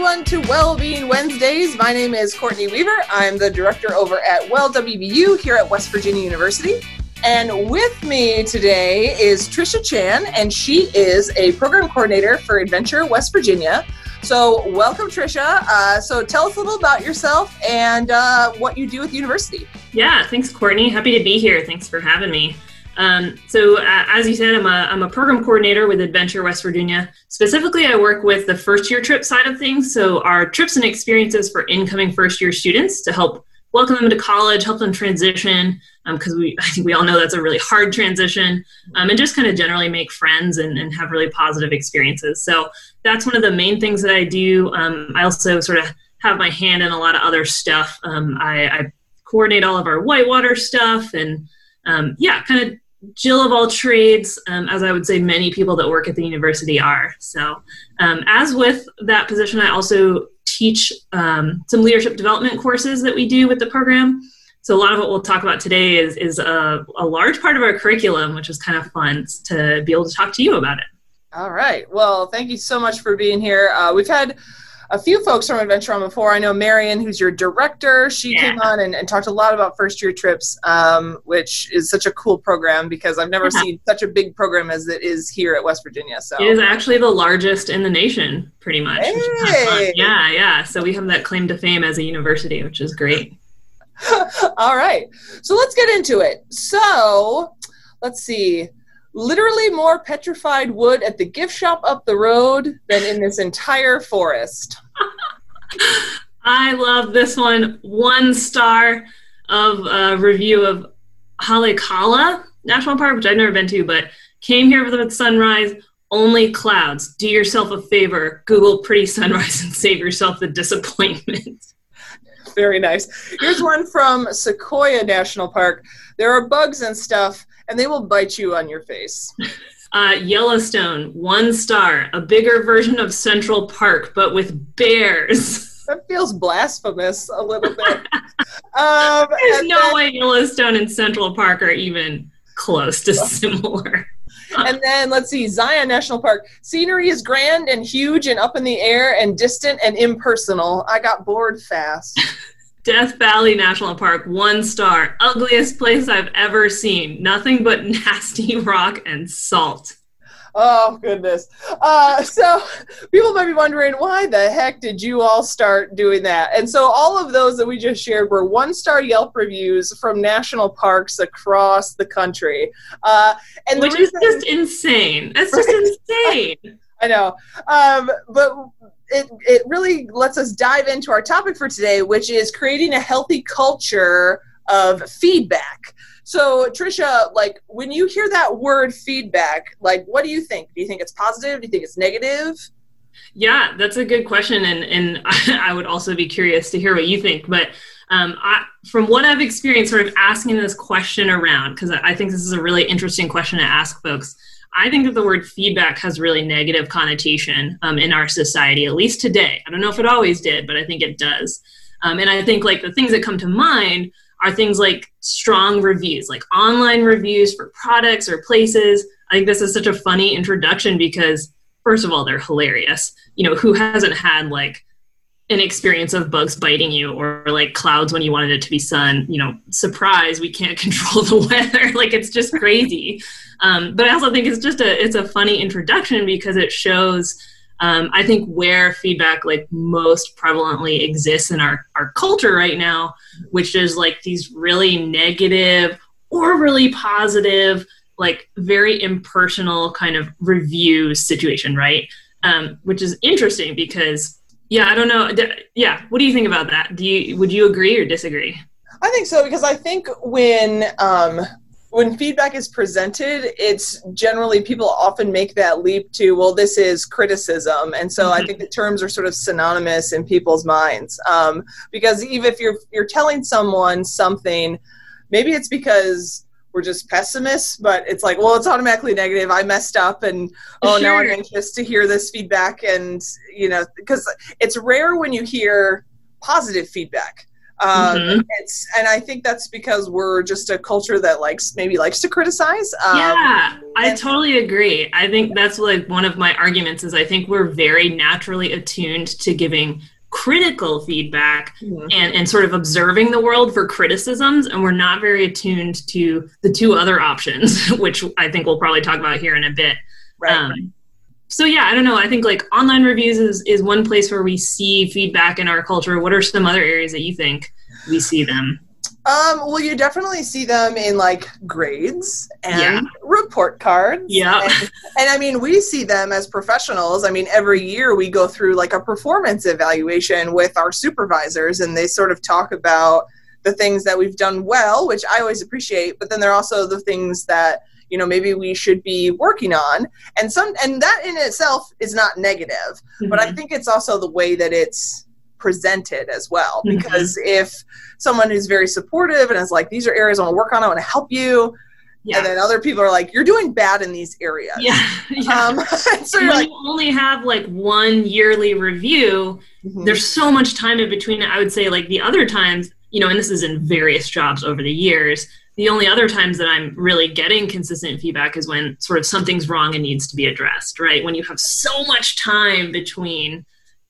everyone to Wellbeing Wednesdays. My name is Courtney Weaver. I'm the director over at Well WVU here at West Virginia University. And with me today is Trisha Chan, and she is a program coordinator for Adventure West Virginia. So, welcome, Trisha. Uh, so, tell us a little about yourself and uh, what you do at the university. Yeah, thanks, Courtney. Happy to be here. Thanks for having me. Um, so, uh, as you said, I'm a, I'm a program coordinator with Adventure West Virginia. Specifically, I work with the first year trip side of things. So, our trips and experiences for incoming first year students to help welcome them to college, help them transition, because um, we I think we all know that's a really hard transition, um, and just kind of generally make friends and, and, have really positive experiences. So that's one of the main things that I do. Um, I also sort of have my hand in a lot of other stuff. Um, I, I, coordinate all of our whitewater stuff, and um, yeah, kind of Jill of all trades, um, as I would say many people that work at the university are. So, um, as with that position, I also teach um, some leadership development courses that we do with the program. So, a lot of what we'll talk about today is, is a, a large part of our curriculum, which is kind of fun to be able to talk to you about it. All right. Well, thank you so much for being here. Uh, we've had a few folks from Adventure on before. I know Marion, who's your director, she yeah. came on and, and, talked a lot about first year trips, um, which is such a cool program because I've never yeah. seen such a big program as it is here at West Virginia. So it is actually the largest in the nation, pretty much. Hey. Yeah, yeah. So we have that claim to fame as a university, which is great. All right. So let's get into it. So let's see literally more petrified wood at the gift shop up the road than in this entire forest. I love this one. One star of a review of Haleakala National Park, which I've never been to, but came here for the sunrise. Only clouds. Do yourself a favor. Google pretty sunrise and save yourself the disappointment. Very nice. Here's one from Sequoia National Park. There are bugs and stuff, and they will bite you on your face. Uh, Yellowstone, one star, a bigger version of Central Park, but with bears. That feels blasphemous a little bit. um, There's no then, way Yellowstone and Central Park are even close to similar. and then let's see, Zion National Park. Scenery is grand and huge and up in the air and distant and impersonal. I got bored fast. Death Valley National Park, one star. Ugliest place I've ever seen. Nothing but nasty rock and salt. Oh, goodness. Uh, so people might be wondering, why the heck did you all start doing that? And so all of those that we just shared were one star Yelp reviews from national parks across the country. Uh, and Which reason, is just insane. That's just insane. I know. Um, but it, it really lets us dive into our topic for today, which is creating a healthy culture of feedback. So, Trisha, like when you hear that word feedback, like what do you think? Do you think it's positive? Do you think it's negative? Yeah, that's a good question, and and I would also be curious to hear what you think. But um, I, from what I've experienced, sort of asking this question around, because I think this is a really interesting question to ask folks. I think that the word feedback has really negative connotation um, in our society, at least today. I don't know if it always did, but I think it does. Um, and I think like the things that come to mind are things like strong reviews, like online reviews for products or places. I think this is such a funny introduction because, first of all, they're hilarious. You know, who hasn't had like an experience of bugs biting you or like clouds when you wanted it to be sun? You know, surprise, we can't control the weather. like it's just crazy. Um, but I also think it's just a it's a funny introduction because it shows um, I think where feedback like most prevalently exists in our our culture right now, which is like these really negative or really positive, like very impersonal kind of review situation, right? Um, which is interesting because yeah, I don't know. Yeah, what do you think about that? Do you would you agree or disagree? I think so because I think when um, when feedback is presented, it's generally people often make that leap to, well, this is criticism, and so mm-hmm. I think the terms are sort of synonymous in people's minds. Um, because even if you're you're telling someone something, maybe it's because we're just pessimists, but it's like, well, it's automatically negative. I messed up, and oh, sure. now I'm anxious to hear this feedback, and you know, because it's rare when you hear positive feedback Um, mm-hmm. It's and I think that's because we're just a culture that likes maybe likes to criticize. Um, yeah, I totally agree. I think that's like one of my arguments is I think we're very naturally attuned to giving critical feedback mm-hmm. and, and sort of observing the world for criticisms and we're not very attuned to the two other options which i think we'll probably talk about here in a bit right, um, right. So yeah i don't know i think like online reviews is, is one place where we see feedback in our culture what are some other areas that you think we see them um, well, you definitely see them in like grades and yeah. report cards. Yeah. And, and, I mean, we see them as professionals. I mean, every year we go through like a performance evaluation with our supervisors, and they sort of talk about the things that we've done well, which I always appreciate, but then there are also the things that you know maybe we should be working on and some and that in itself is not negative mm-hmm. but i mm-hmm. think it's also the way that it's presented as well. Mm-hmm. Because if someone is very supportive and is like, these are areas I want to work on, I want to help you. Yeah. And then other people are like, you're doing bad in these areas. Yeah. yeah. Um, so when like, you only have like one yearly review, mm-hmm. there's so much time in between. I would say like the other times, you know, and this is in various jobs over the years, the only other times that I'm really getting consistent feedback is when sort of something's wrong and needs to be addressed, right? When you have so much time between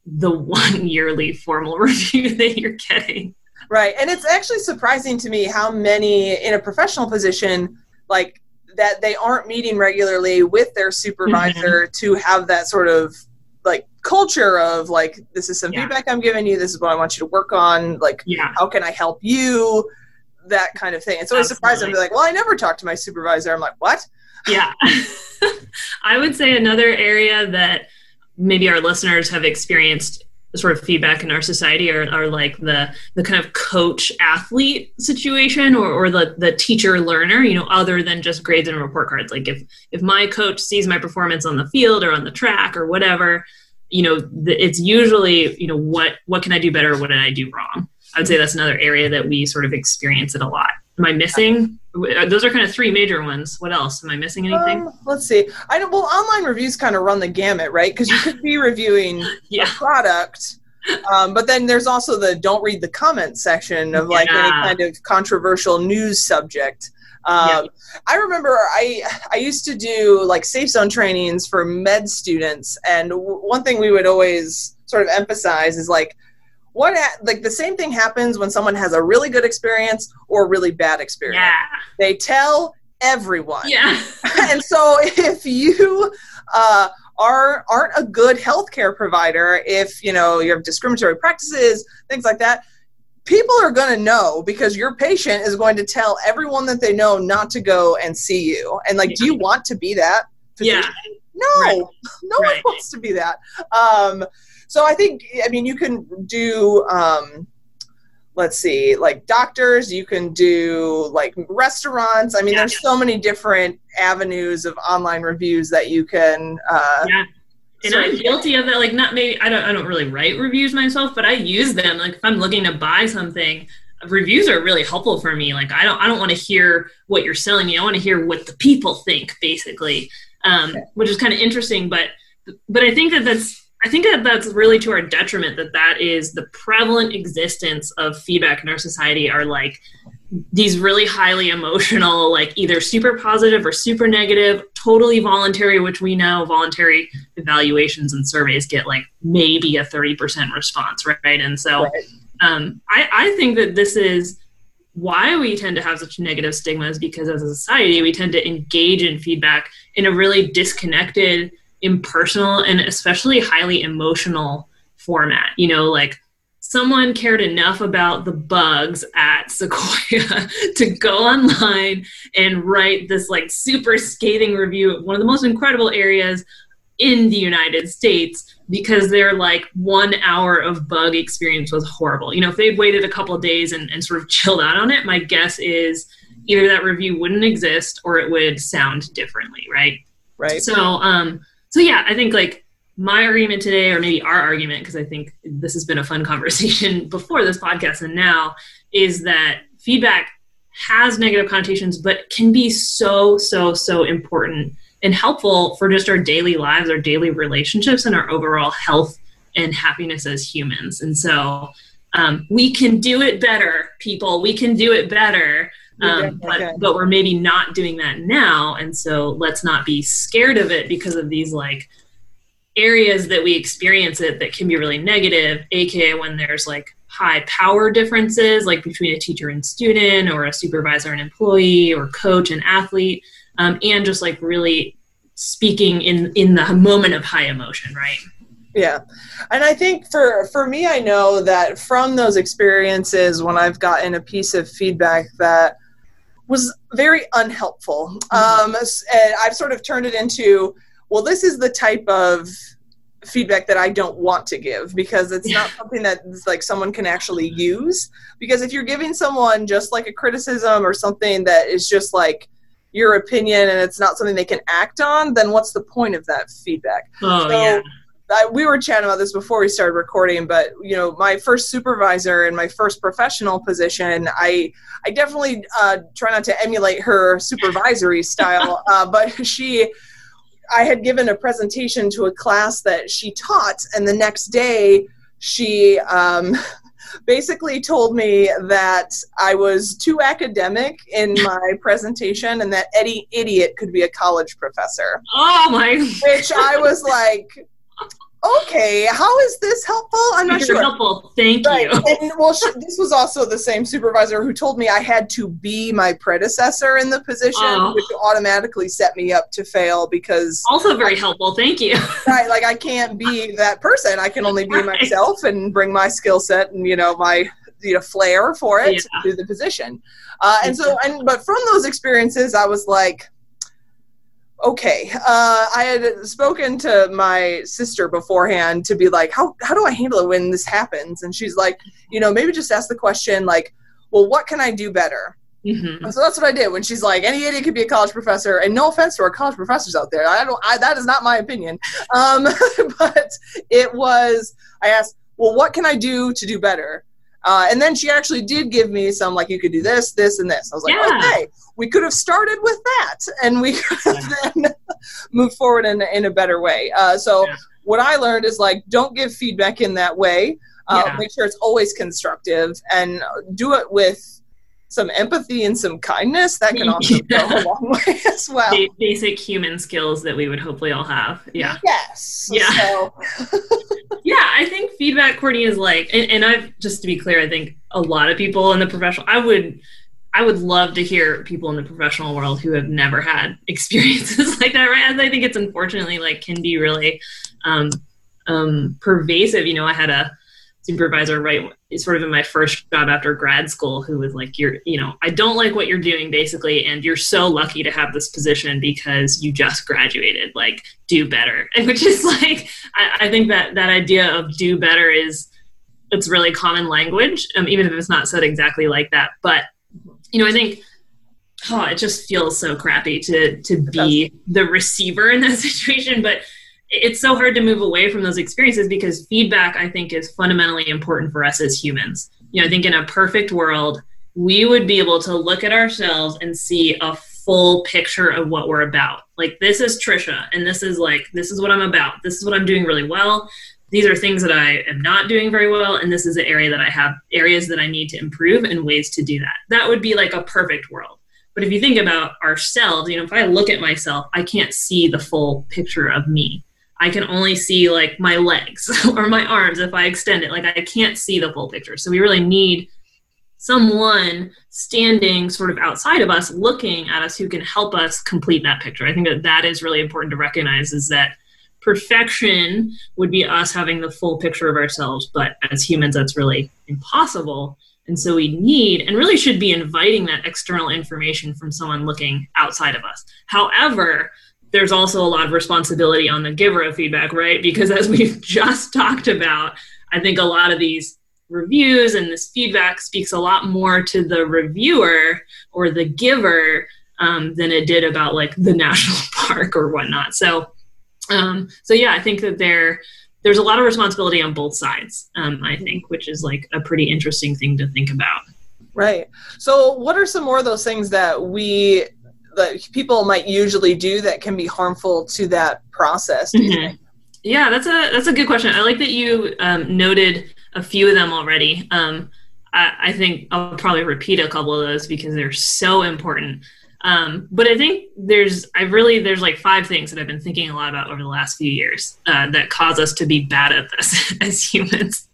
the one yearly formal review that you're getting. Right. And it's actually surprising to me how many in a professional position, like that they aren't meeting regularly with their supervisor mm-hmm. to have that sort of like culture of like this is some yeah. feedback I'm giving you, this is what I want you to work on, like yeah. how can I help you? That kind of thing. It's always surprising to be like, well, I never talked to my supervisor. I'm like, what? Yeah. I would say another area that maybe our listeners have experienced sort of feedback in our society are, are like the the kind of coach athlete situation or, or the the teacher learner you know other than just grades and report cards like if if my coach sees my performance on the field or on the track or whatever you know the, it's usually you know what what can i do better or what did i do wrong i would say that's another area that we sort of experience it a lot am i missing uh, those are kind of three major ones. What else? Am I missing anything? Um, let's see. I don't. Well, online reviews kind of run the gamut, right? Because you could be reviewing yeah. a product, um, but then there's also the don't read the comment section of like yeah. any kind of controversial news subject. Um. I remember I I used to do like safe zone trainings for med students, and w- one thing we would always sort of emphasize is like what like the same thing happens when someone has a really good experience or a really bad experience. Yeah. They tell everyone. Yeah. and so if you uh, are aren't a good healthcare provider, if you know you have discriminatory practices, things like that, people are going to know because your patient is going to tell everyone that they know not to go and see you. And like, yeah. do you want to be that? Physician? Yeah. No, right. no right. one wants to be that. Um, so I think, I mean, you can do, um, let's see, like doctors, you can do like restaurants. I mean, yeah. there's so many different avenues of online reviews that you can. Uh, yeah. And I'm guilty of that. Like, not maybe I don't. I don't really write reviews myself, but I use them. Like, if I'm looking to buy something, reviews are really helpful for me. Like, I don't. I don't want to hear what you're selling me. I want to hear what the people think, basically, um, which is kind of interesting. But, but I think that that's I think that that's really to our detriment that that is the prevalent existence of feedback in our society are like these really highly emotional, like either super positive or super negative, totally voluntary, which we know voluntary evaluations and surveys get like maybe a 30% response, right? And so right. Um, I, I think that this is why we tend to have such negative stigmas because as a society, we tend to engage in feedback in a really disconnected, impersonal and especially highly emotional format. You know, like someone cared enough about the bugs at Sequoia to go online and write this like super scathing review of one of the most incredible areas in the United States because their like one hour of bug experience was horrible. You know, if they'd waited a couple of days and, and sort of chilled out on it, my guess is either that review wouldn't exist or it would sound differently, right? Right. So um so yeah, I think like my argument today, or maybe our argument, because I think this has been a fun conversation before this podcast and now, is that feedback has negative connotations, but can be so, so, so important and helpful for just our daily lives, our daily relationships, and our overall health and happiness as humans. And so, um, we can do it better, people. We can do it better. Um, but, but we're maybe not doing that now. And so let's not be scared of it because of these like areas that we experience it that can be really negative, aka when there's like high power differences, like between a teacher and student, or a supervisor and employee, or coach and athlete, um, and just like really speaking in in the moment of high emotion, right? Yeah. And I think for for me I know that from those experiences when I've gotten a piece of feedback that was very unhelpful. Mm-hmm. Um, and I've sort of turned it into, well, this is the type of feedback that I don't want to give because it's not something that like someone can actually use. Because if you're giving someone just like a criticism or something that is just like your opinion and it's not something they can act on, then what's the point of that feedback? Oh so, yeah. I, we were chatting about this before we started recording, but you know, my first supervisor and my first professional position, I I definitely uh, try not to emulate her supervisory style, uh, but she I had given a presentation to a class that she taught, and the next day she um, basically told me that I was too academic in my presentation and that any Idiot could be a college professor. Oh my! Which I was like, okay, how is this helpful? I'm not You're sure. Helpful, thank right. you. And well, this was also the same supervisor who told me I had to be my predecessor in the position, oh. which automatically set me up to fail because also very I, helpful. Thank you. Right, like I can't be that person. I can only be right. myself and bring my skill set and you know my you know flair for it yeah. to the position. Uh, and so, and but from those experiences, I was like okay uh, i had spoken to my sister beforehand to be like how, how do i handle it when this happens? And she's like you know maybe just ask the question like well what can i do better? Mm-hmm. so that's what i did when she's like any idiot could be a college professor. And no offense to our college professors out there i don't I, that is not my opinion. Um, but it was i asked well what can i do to do better uh, and then she actually did give me some, like, you could do this, this, and this. I was like, yeah. okay, we could have started with that and we could have yeah. then moved forward in, in a better way. Uh, so, yeah. what I learned is, like, don't give feedback in that way. Uh, make sure it's always constructive and do it with some empathy and some kindness that can also yeah. go a long way as well basic human skills that we would hopefully all have yeah yes yeah so. yeah i think feedback courtney is like and, and i've just to be clear i think a lot of people in the professional i would I would love to hear people in the professional world who have never had experiences like that, right? I think it's unfortunately like can be really um, um, pervasive. You know, I had a supervisor right sort of in my first job after grad school who was like you're you know i don't like what you're doing basically and you're so lucky to have this position because you just graduated like do better. And which is like I, I, think that that idea of do better is it's really common language um, even if it's not said exactly like that. But you know i think oh it just feels so crappy to to be the receiver in that situation. But it's so hard to move away from those experiences because feedback i think is fundamentally important for us as humans. You know i think in a perfect world we would be able to look at ourselves and see a full picture of what we're about. Like this is trisha and this is like this is what i'm about. This is what i'm doing really well. These are things that i am not doing very well and this is an area that i have areas that i need to improve and ways to do that. That would be like a perfect world. But if you think about ourselves you know if i look at myself i can't see the full picture of me I can only see like my legs or my arms if I extend it. Like I can't see the full picture. So we really need someone standing sort of outside of us looking at us who can help us complete that picture. I think that that is really important to recognize is that perfection would be us having the full picture of ourselves, but as humans that's really impossible. And so we need and really should be inviting that external information from someone looking outside of us. However, there's also a lot of responsibility on the giver of feedback, right? Because as we've just talked about, I think a lot of these reviews and this feedback speaks a lot more to the reviewer or the giver um, than it did about like the national park or whatnot. So, um, so yeah, I think that there there's a lot of responsibility on both sides. Um, I think, which is like a pretty interesting thing to think about. Right. So, what are some more of those things that we that people might usually do that can be harmful to that process? Mm-hmm. Yeah, that's a that's a good question. I like that you um, noted a few of them already. Um, I, I, think I'll probably repeat a couple of those because they're so important. Um, but I think there's, I really, there's like five things that I've been thinking a lot about over the last few years uh, that cause us to be bad at this as humans.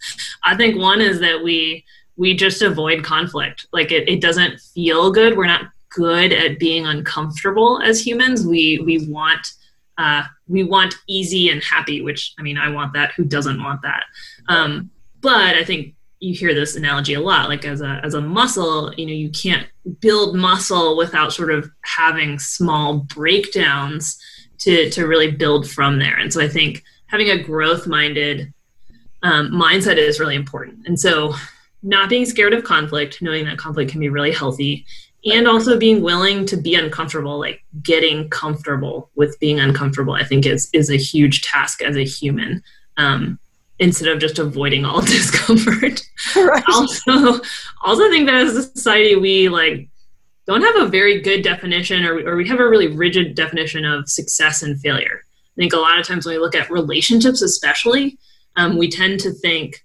I think one is that we, we just avoid conflict. Like it, it doesn't feel good. We're not good at being uncomfortable as humans. We, we want, uh, we want easy and happy, which I mean, I want that. Who doesn't want that? Um, but I think you hear this analogy a lot like as a as a muscle you know you can't build muscle without sort of having small breakdowns to to really build from there and so i think having a growth minded um, mindset is really important and so not being scared of conflict knowing that conflict can be really healthy and also being willing to be uncomfortable like getting comfortable with being uncomfortable i think is is a huge task as a human um, instead of just avoiding all discomfort. Right. Also, also think that as a society we like don't have a very good definition or, or we have a really rigid definition of success and failure. I think a lot of times when we look at relationships, especially, um, we tend to think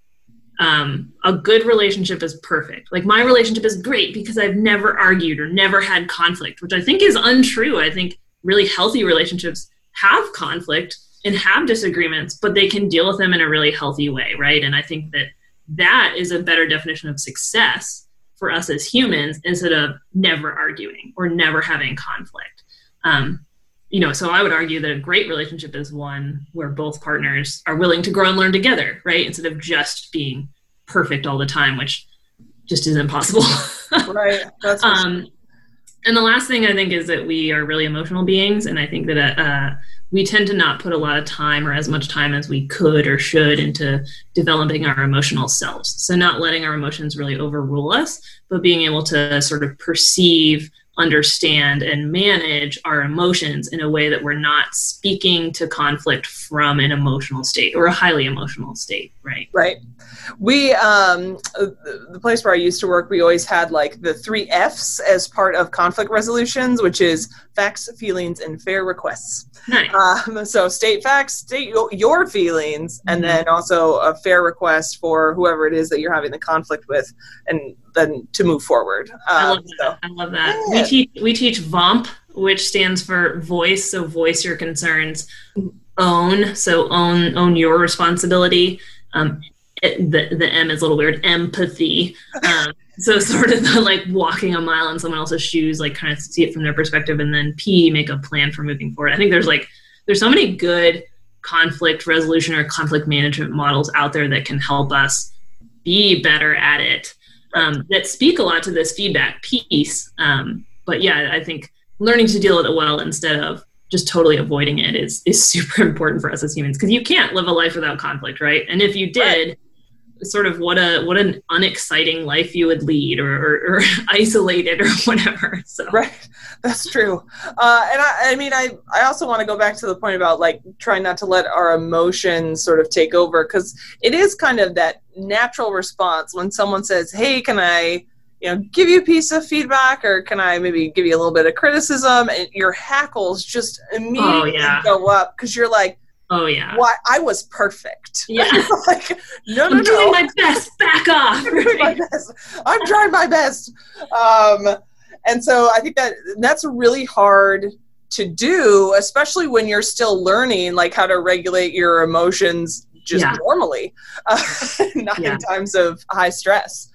um, a good relationship is perfect. Like my relationship is great because I've never argued or never had conflict, which I think is untrue. I think really healthy relationships have conflict and have disagreements, but they can deal with them in a really healthy way, right? And I think that that is a better definition of success for us as humans instead of never arguing or never having conflict. Um, you know, so I would argue that a great relationship is one where both partners are willing to grow and learn together, right? Instead of just being perfect all the time, which just is impossible. right. That's um, and the last thing I think is that we are really emotional beings, and I think that uh, we tend to not put a lot of time or as much time as we could or should into developing our emotional selves. So, not letting our emotions really overrule us, but being able to sort of perceive, understand, and manage our emotions in a way that we're not speaking to conflict from an emotional state or a highly emotional state, right? Right. We, um, the place where I used to work, we always had like the three F's as part of conflict resolutions, which is facts, feelings, and fair requests. Nice. Um, so state facts, state your feelings, mm-hmm. and then also a fair request for whoever it is that you're having the conflict with, and then to move forward. Um, I love that. So, I love that. Yeah. We teach we teach VOMP, which stands for voice. So voice your concerns. Own. So own own your responsibility. Um, it, the the M is a little weird. Empathy. Um, so sort of the, like walking a mile in someone else's shoes like kind of see it from their perspective and then p make a plan for moving forward i think there's like there's so many good conflict resolution or conflict management models out there that can help us be better at it um, that speak a lot to this feedback piece. Um, but yeah i think learning to deal with it well instead of just totally avoiding it is is super important for us as humans because you can't live a life without conflict right? And if you did right sort of what a what an unexciting life you would lead or, or, or isolated or whatever so. Right. That's true. Uh, and I, I mean i i also want to go back to the point about like trying not to let our emotions sort of take over because it is kind of that natural response when someone says hey can i you know give you a piece of feedback or can i maybe give you a little bit of criticism? and your hackles just immediately oh, yeah. go up because you're like Oh yeah. Why I was perfect. Yeah. like no, no, I'm doing no. my best. Back off. best. I'm trying my best. Um, and so I think that that's really hard to do, especially when you're still learning like how to regulate your emotions just yeah. normally, uh, not yeah. in times of high stress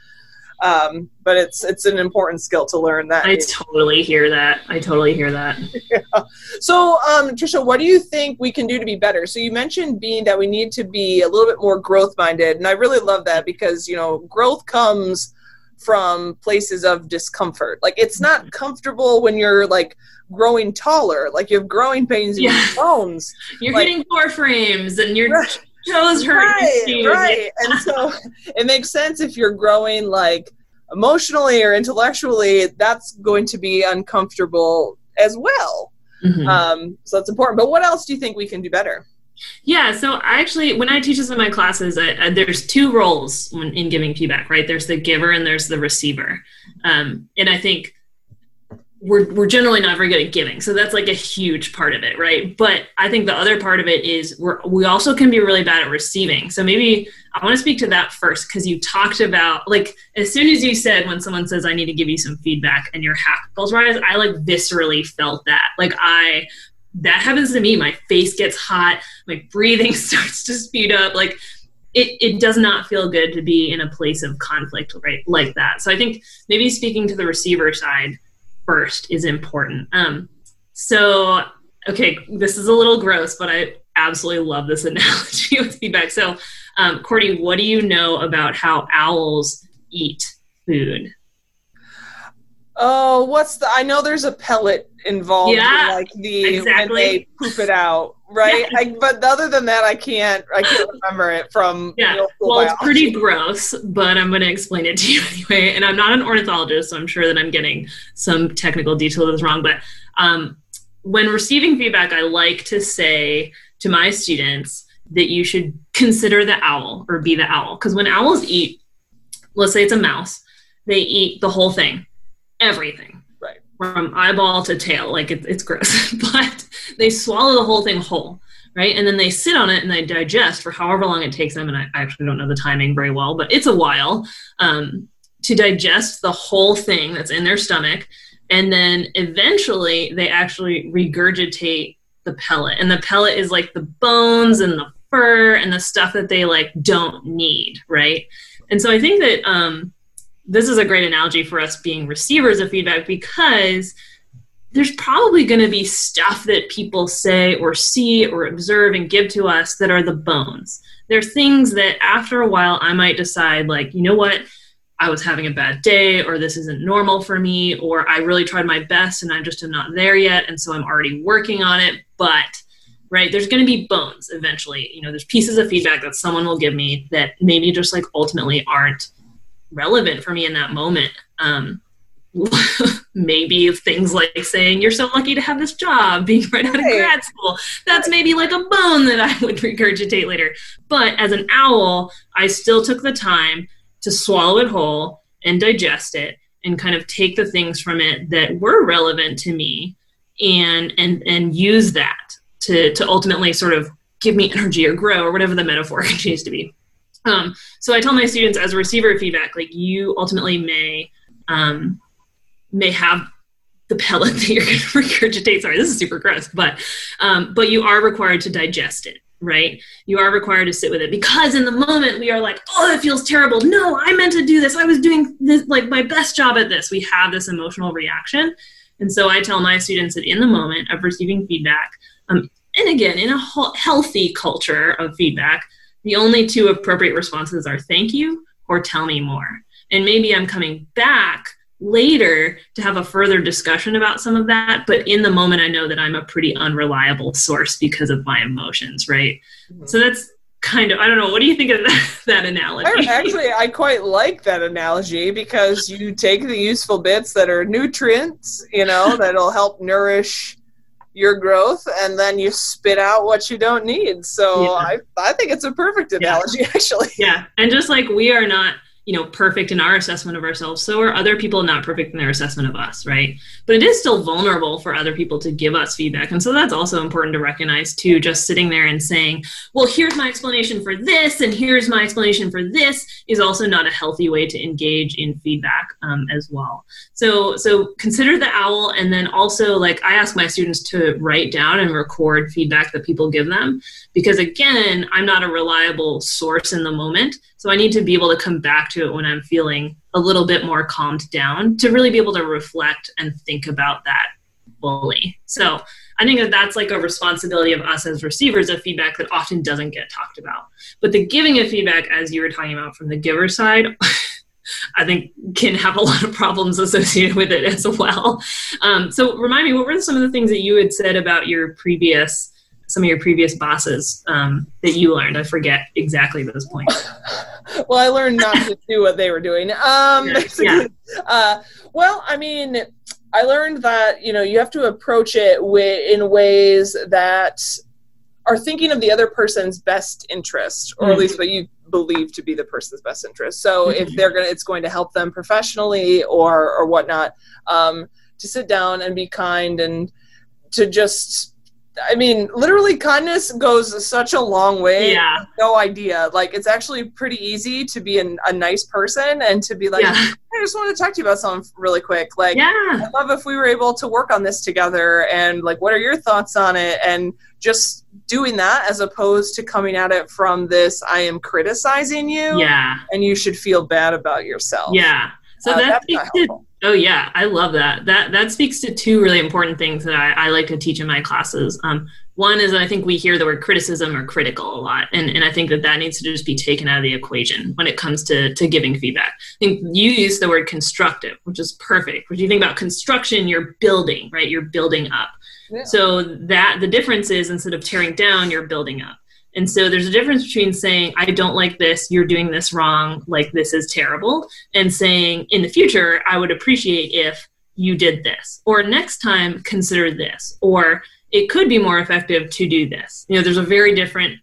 um, but it's it's an important skill to learn that i totally hear that i totally hear that yeah. so um, trisha what do you think we can do to be better so you mentioned being that we need to be a little bit more growth minded and i really love that because you know growth comes from places of discomfort like it's not mm-hmm. comfortable when you're like growing taller like you have growing pains in yeah. your bones you're like, getting floor frames and you're right toes hurt. Right, right. and so it makes sense if you're growing like emotionally or intellectually, that's going to be uncomfortable as well. Mm-hmm. Um, so that's important. But what else do you think we can do better? Yeah, so I actually, when I teach this in my classes, I, I, there's two roles when, in giving feedback, right? There's the giver and there's the receiver. Um, and I think we're, we're generally not very good at giving. So that's like a huge part of it right? But i think the other part of it is we're, we also can be really bad at receiving. So maybe i want to speak to that first because you talked about like as soon as you said when someone says i need to give you some feedback and your hackles rise i like viscerally felt that. Like i that happens to me. My face gets hot. My breathing starts to speed up. Like it, it does not feel good to be in a place of conflict right like that. So i think maybe speaking to the receiver side first is important. Um, so, okay, this is a little gross, but I absolutely love this analogy with feedback. So, um, Courtney, what do you know about how owls eat food? Oh, what's the? I know there's a pellet involved. Yeah, in like the exactly. when they poop it out, right? Yeah. I, but other than that, I can't. I can't remember it from. Yeah, well, biology. it's pretty gross, but I'm going to explain it to you anyway. And I'm not an ornithologist, so I'm sure that I'm getting some technical detail that's wrong. But um, when receiving feedback, I like to say to my students that you should consider the owl or be the owl, because when owls eat, let's say it's a mouse, they eat the whole thing everything from eyeball to tail like it, it's gross but they swallow the whole thing whole right? And then they sit on it and they digest for however long it takes them and i, actually don't know the timing very well but it's a while um, to digest the whole thing that's in their stomach. And then eventually they actually regurgitate the pellet and the pellet is like the bones and the fur and the stuff that they like don't need right? And so i think that um, this is a great analogy for us being receivers of feedback because there's probably going to be stuff that people say or see or observe and give to us that are the bones. There are things that after a while I might decide, like, you know what, I was having a bad day, or this isn't normal for me, or I really tried my best and I just am not there yet, and so I'm already working on it. But, right, there's going to be bones eventually. You know, there's pieces of feedback that someone will give me that maybe just like ultimately aren't relevant for me in that moment. Um, maybe things like saying you're so lucky to have this job being right out of grad school. That's maybe like a bone that i would regurgitate later. But as an owl i still took the time to swallow it whole and digest it and kind of take the things from it that were relevant to me and and and use that to to ultimately sort of give me energy or grow or whatever the metaphor continues to be um, so I tell my students as a receiver of feedback, like you ultimately may um, may have the pellet that you're going to regurgitate. Sorry, this is super gross, but um, but you are required to digest it, right? You are required to sit with it because in the moment we are like, oh, it feels terrible. No, I meant to do this. I was doing this like my best job at this. We have this emotional reaction, and so I tell my students that in the moment of receiving feedback, um, and again in a healthy culture of feedback the only two appropriate responses are thank you or tell me more. And maybe I'm coming back later to have a further discussion about some of that. But in the moment, I know that I'm a pretty unreliable source because of my emotions, right? Mm-hmm. So that's kind of, I don't know, what do you think of that, that analogy? Actually, I quite like that analogy because you take the useful bits that are nutrients, you know, that'll help nourish your growth and then you spit out what you don't need. So yeah. I, I think it's a perfect analogy yeah. actually. Yeah. And just like we are not you know perfect in our assessment of ourselves so are other people not perfect in their assessment of us right? But it is still vulnerable for other people to give us feedback and so that's also important to recognize too just sitting there and saying well here's my explanation for this and here's my explanation for this is also not a healthy way to engage in feedback um, as well. So so consider the owl and then also like i ask my students to write down and record feedback that people give them because again i'm not a reliable source in the moment so I need to be able to come back to it when I'm feeling a little bit more calmed down to really be able to reflect and think about that fully. So I think that that's like a responsibility of us as receivers of feedback that often doesn't get talked about. But the giving of feedback, as you were talking about from the giver side, I think can have a lot of problems associated with it as well. Um, so remind me, what were some of the things that you had said about your previous some of your previous bosses um, that you learned? I forget exactly those points. well, I learned not to do what they were doing. Um, yeah. yeah. Uh, well, I mean, I learned that you know you have to approach it with, in ways that are thinking of the other person's best interest, or mm-hmm. at least what you believe to be the person's best interest. So mm-hmm. if they're gonna, it's going to help them professionally or or whatnot. Um, to sit down and be kind and to just I mean, literally, kindness goes such a long way. Yeah. No idea. Like, it's actually pretty easy to be an, a nice person and to be like, Yeah. I just want to talk to you about something really quick. Like, Yeah. I love if we were able to work on this together and, like, what are your thoughts on it? And just doing that as opposed to coming at it from this, I am criticizing you Yeah. and you should feel bad about yourself. Yeah. So Uh, that not helpful. Oh yeah, I love that. That that speaks to two really important things that I, I like to teach in my classes. Um, one is that I think we hear the word criticism or critical a lot, and, and I think that that needs to just be taken out of the equation when it comes to to giving feedback. I think you use the word constructive, which is perfect. When you think about construction, you're building, right? You're building up. Yeah. So that the difference is instead of tearing down, you're building up. And so there's a difference between saying, I don't like this, you're doing this wrong, like this is terrible, and saying, in the future, I would appreciate if you did this, or next time, consider this, or it could be more effective to do this. You know, there's a very different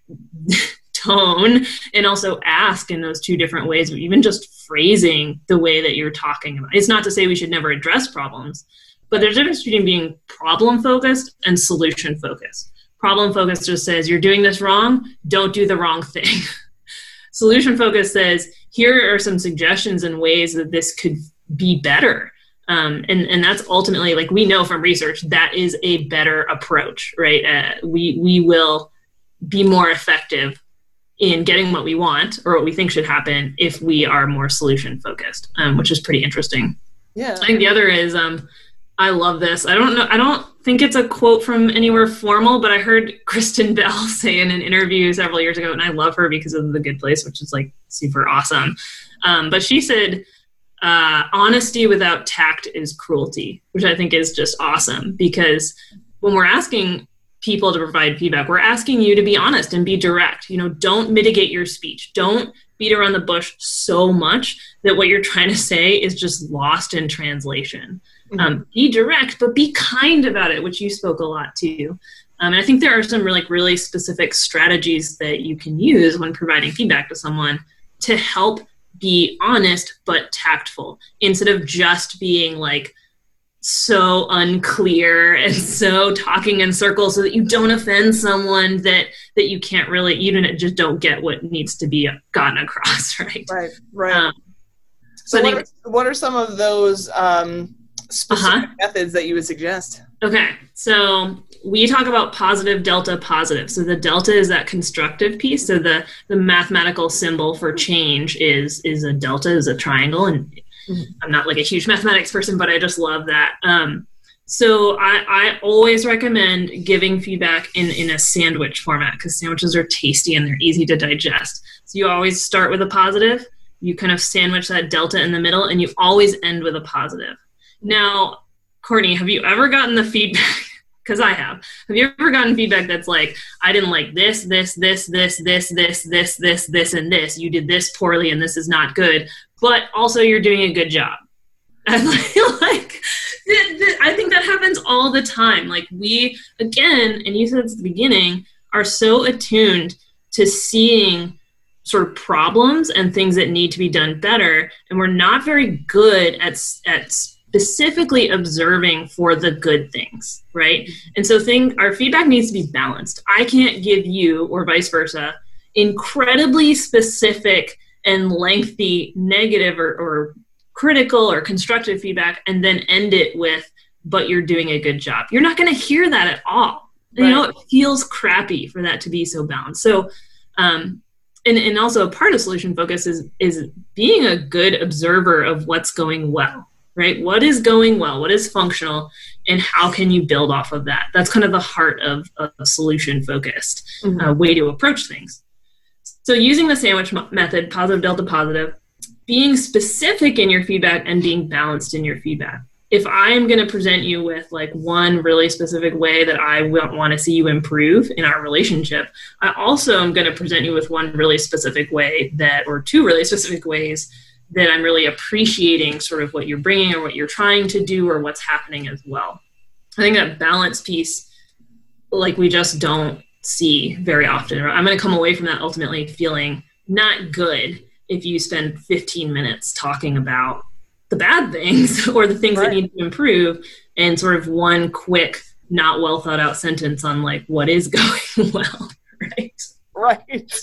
tone and also ask in those two different ways, even just phrasing the way that you're talking about. It's not to say we should never address problems, but there's a difference between being problem focused and solution focused. Problem focused just says, you're doing this wrong, don't do the wrong thing. solution focused says, here are some suggestions and ways that this could be better. Um, and, and that's ultimately, like we know from research, that is a better approach, right? Uh, we, we will be more effective in getting what we want or what we think should happen if we are more solution focused, um, which is pretty interesting. Yeah. I think the other is um, I love this. I don't know. I don't think it's a quote from anywhere formal, but I heard Kristen Bell say in an interview several years ago, and I love her because of The Good Place, which is like super awesome. Um, but she said, uh, "Honesty without tact is cruelty," which I think is just awesome because when we're asking people to provide feedback, we're asking you to be honest and be direct. You know, don't mitigate your speech. Don't beat around the bush so much that what you're trying to say is just lost in translation. Um, be direct, but be kind about it, which you spoke a lot to. Um, and I think there are some like, really specific strategies that you can use when providing feedback to someone to help be honest but tactful instead of just being like so unclear and so talking in circles so that you don't offend someone that that you can't really you don't just don't get what needs to be gotten across right Right. Right. um, so, I what are, what are some of those um, specific Uh-huh. methods that you would suggest? Okay, so we talk about positive delta positive. So the delta is that constructive piece. So the the mathematical symbol for change is is a delta is a triangle, and Mhm. I'm not like a huge mathematics person, but I just love that. Um, so I, I always recommend giving feedback in in a sandwich format because sandwiches are tasty and they're easy to digest. So you always start with a positive. You kind of sandwich that delta in the middle, and you always end with a positive. Now, Courtney, have you ever gotten the feedback? Because I have. Have you ever gotten feedback that's like, I didn't like this, this, this, this, this, this, this, this, this, and this. You did this poorly, and this is not good. But also, you're doing a good job. And like, I think that happens all the time. Like we, again, and you said at the beginning, are so attuned to seeing sort of problems and things that need to be done better, and we're not very good at at specifically observing for the good things, right? And so thing our feedback needs to be balanced. I can't give you or vice versa incredibly specific and lengthy negative or, or critical or constructive feedback and then end it with but you're doing a good job. You're not going to hear that at all. You know, it feels crappy for that to be so balanced. So um and, and also a part of solution focus is is being a good observer of what's going well right? What is going well? What is functional? And how can you build off of that? That's kind of the heart of a solution focused Mhm. uh, way to approach things. So using the sandwich method positive delta positive being specific in your feedback and being balanced in your feedback. If i am going to present you with like one really specific way that i want to see you improve in our relationship I also am going to present you with one really specific way that, or two really specific ways that I'm really appreciating sort of what you're bringing or what you're trying to do or what's happening as well. I think that balance piece, like we just don't see very often. I'm going to come away from that ultimately feeling not good if you spend 15 minutes talking about the bad things or the things Right. that need to improve and sort of one quick, not well thought out sentence on like what is going well, right? Right.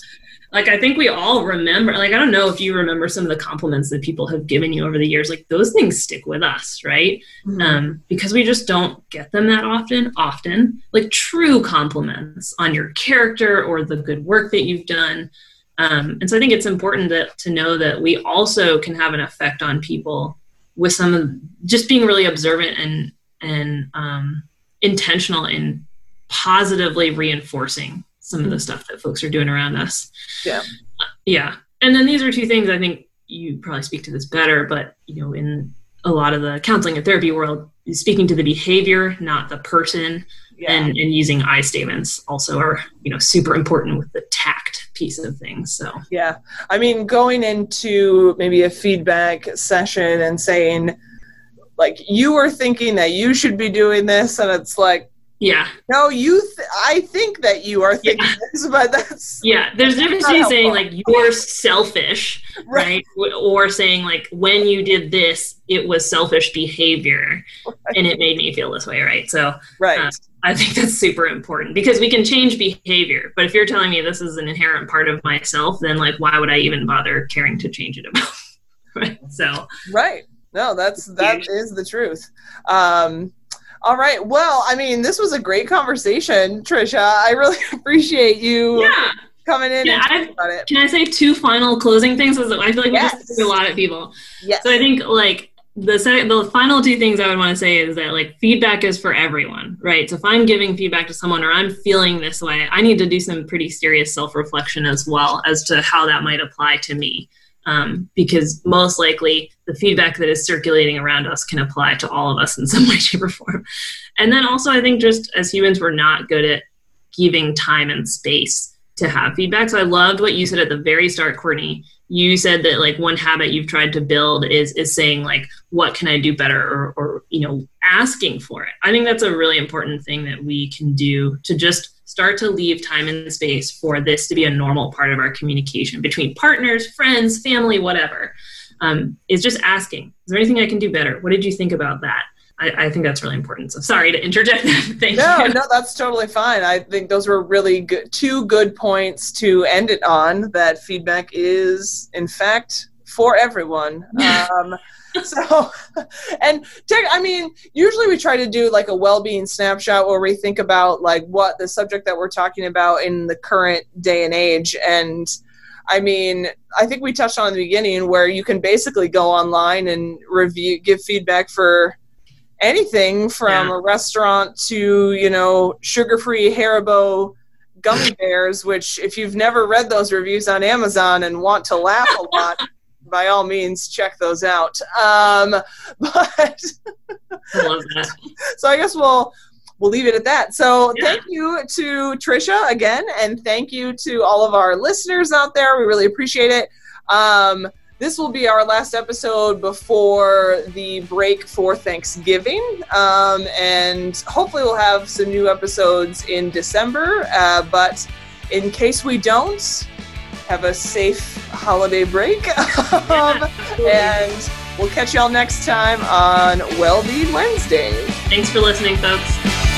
Like I think we all remember. Like I don't know if you remember some of the compliments that people have given you over the years. Like those things stick with us, right? Mm-hmm. Um, because we just don't get them that often. Often, like true compliments on your character or the good work that you've done. Um, and so I think it's important that, to know that we also can have an effect on people with some of just being really observant and and um, intentional in positively reinforcing some of the mm-hmm. stuff that folks are doing around us. Yeah. Yeah. And then these are two things I think you probably speak to this better, but you know, in a lot of the counseling and therapy world, speaking to the behavior, not the person, yeah. and, and using I statements also are, you know, super important with the tact piece of things. So yeah. I mean, going into maybe a feedback session and saying, like you were thinking that you should be doing this and it's like yeah. No, you. Th- I think that you are thinking yeah. this, but that's yeah. There's a difference between saying like you're selfish, right. right. or saying like when you did this, it was selfish behavior, right. and it made me feel this way, right? So right. Uh, I think that's super important because we can change behavior, but if you're telling me this is an inherent part of myself, then like why would I even bother caring to change it about? right. So right. No, that's that is the truth. Um, all right. Well, I mean, this was a great conversation, Trisha. I really appreciate you yeah. coming in yeah, and about it. Can I say two final closing things? I feel like yes. we just a lot at people. Yes. So I think like the second, the final two things I would want to say is that like feedback is for everyone, right? So if I'm giving feedback to someone or I'm feeling this way, I need to do some pretty serious self reflection as well as to how that might apply to me um, because most likely the feedback that is circulating around us can apply to all of us in some way, shape, or form. And then also, I think just as humans, we're not good at giving time and space to have feedback. So I loved what you said at the very start, Courtney. You said that like one habit you've tried to build is is saying like, what can I do better, or, or you know, asking for it. I think that's a really important thing that we can do to just start to leave time and space for this to be a normal part of our communication between partners, friends, family, whatever. Um, is just asking, is there anything I can do better? What did you think about that? I, I think that's really important. So sorry to interject. Thank no, you. No, that's totally fine. I think those were really good, two good points to end it on. That feedback is, in fact, for everyone. Um, so and tech, i mean usually we try to do like a well-being snapshot where we think about like what the subject that we're talking about in the current day and age and i mean i think we touched on in the beginning where you can basically go online and review give feedback for anything from yeah. a restaurant to you know sugar-free haribo gummy bears which if you've never read those reviews on amazon and want to laugh a lot by all means check those out. Um, but I so I guess we'll we'll leave it at that. So yeah. thank you to Trisha again, and thank you to all of our listeners out there. We really appreciate it. Um, this will be our last episode before the break for Thanksgiving, um, and hopefully we'll have some new episodes in December. Uh, but in case we don't, have a safe holiday break. um, and we'll catch y'all next time on Wellbeing Wednesday. Thanks for listening, folks.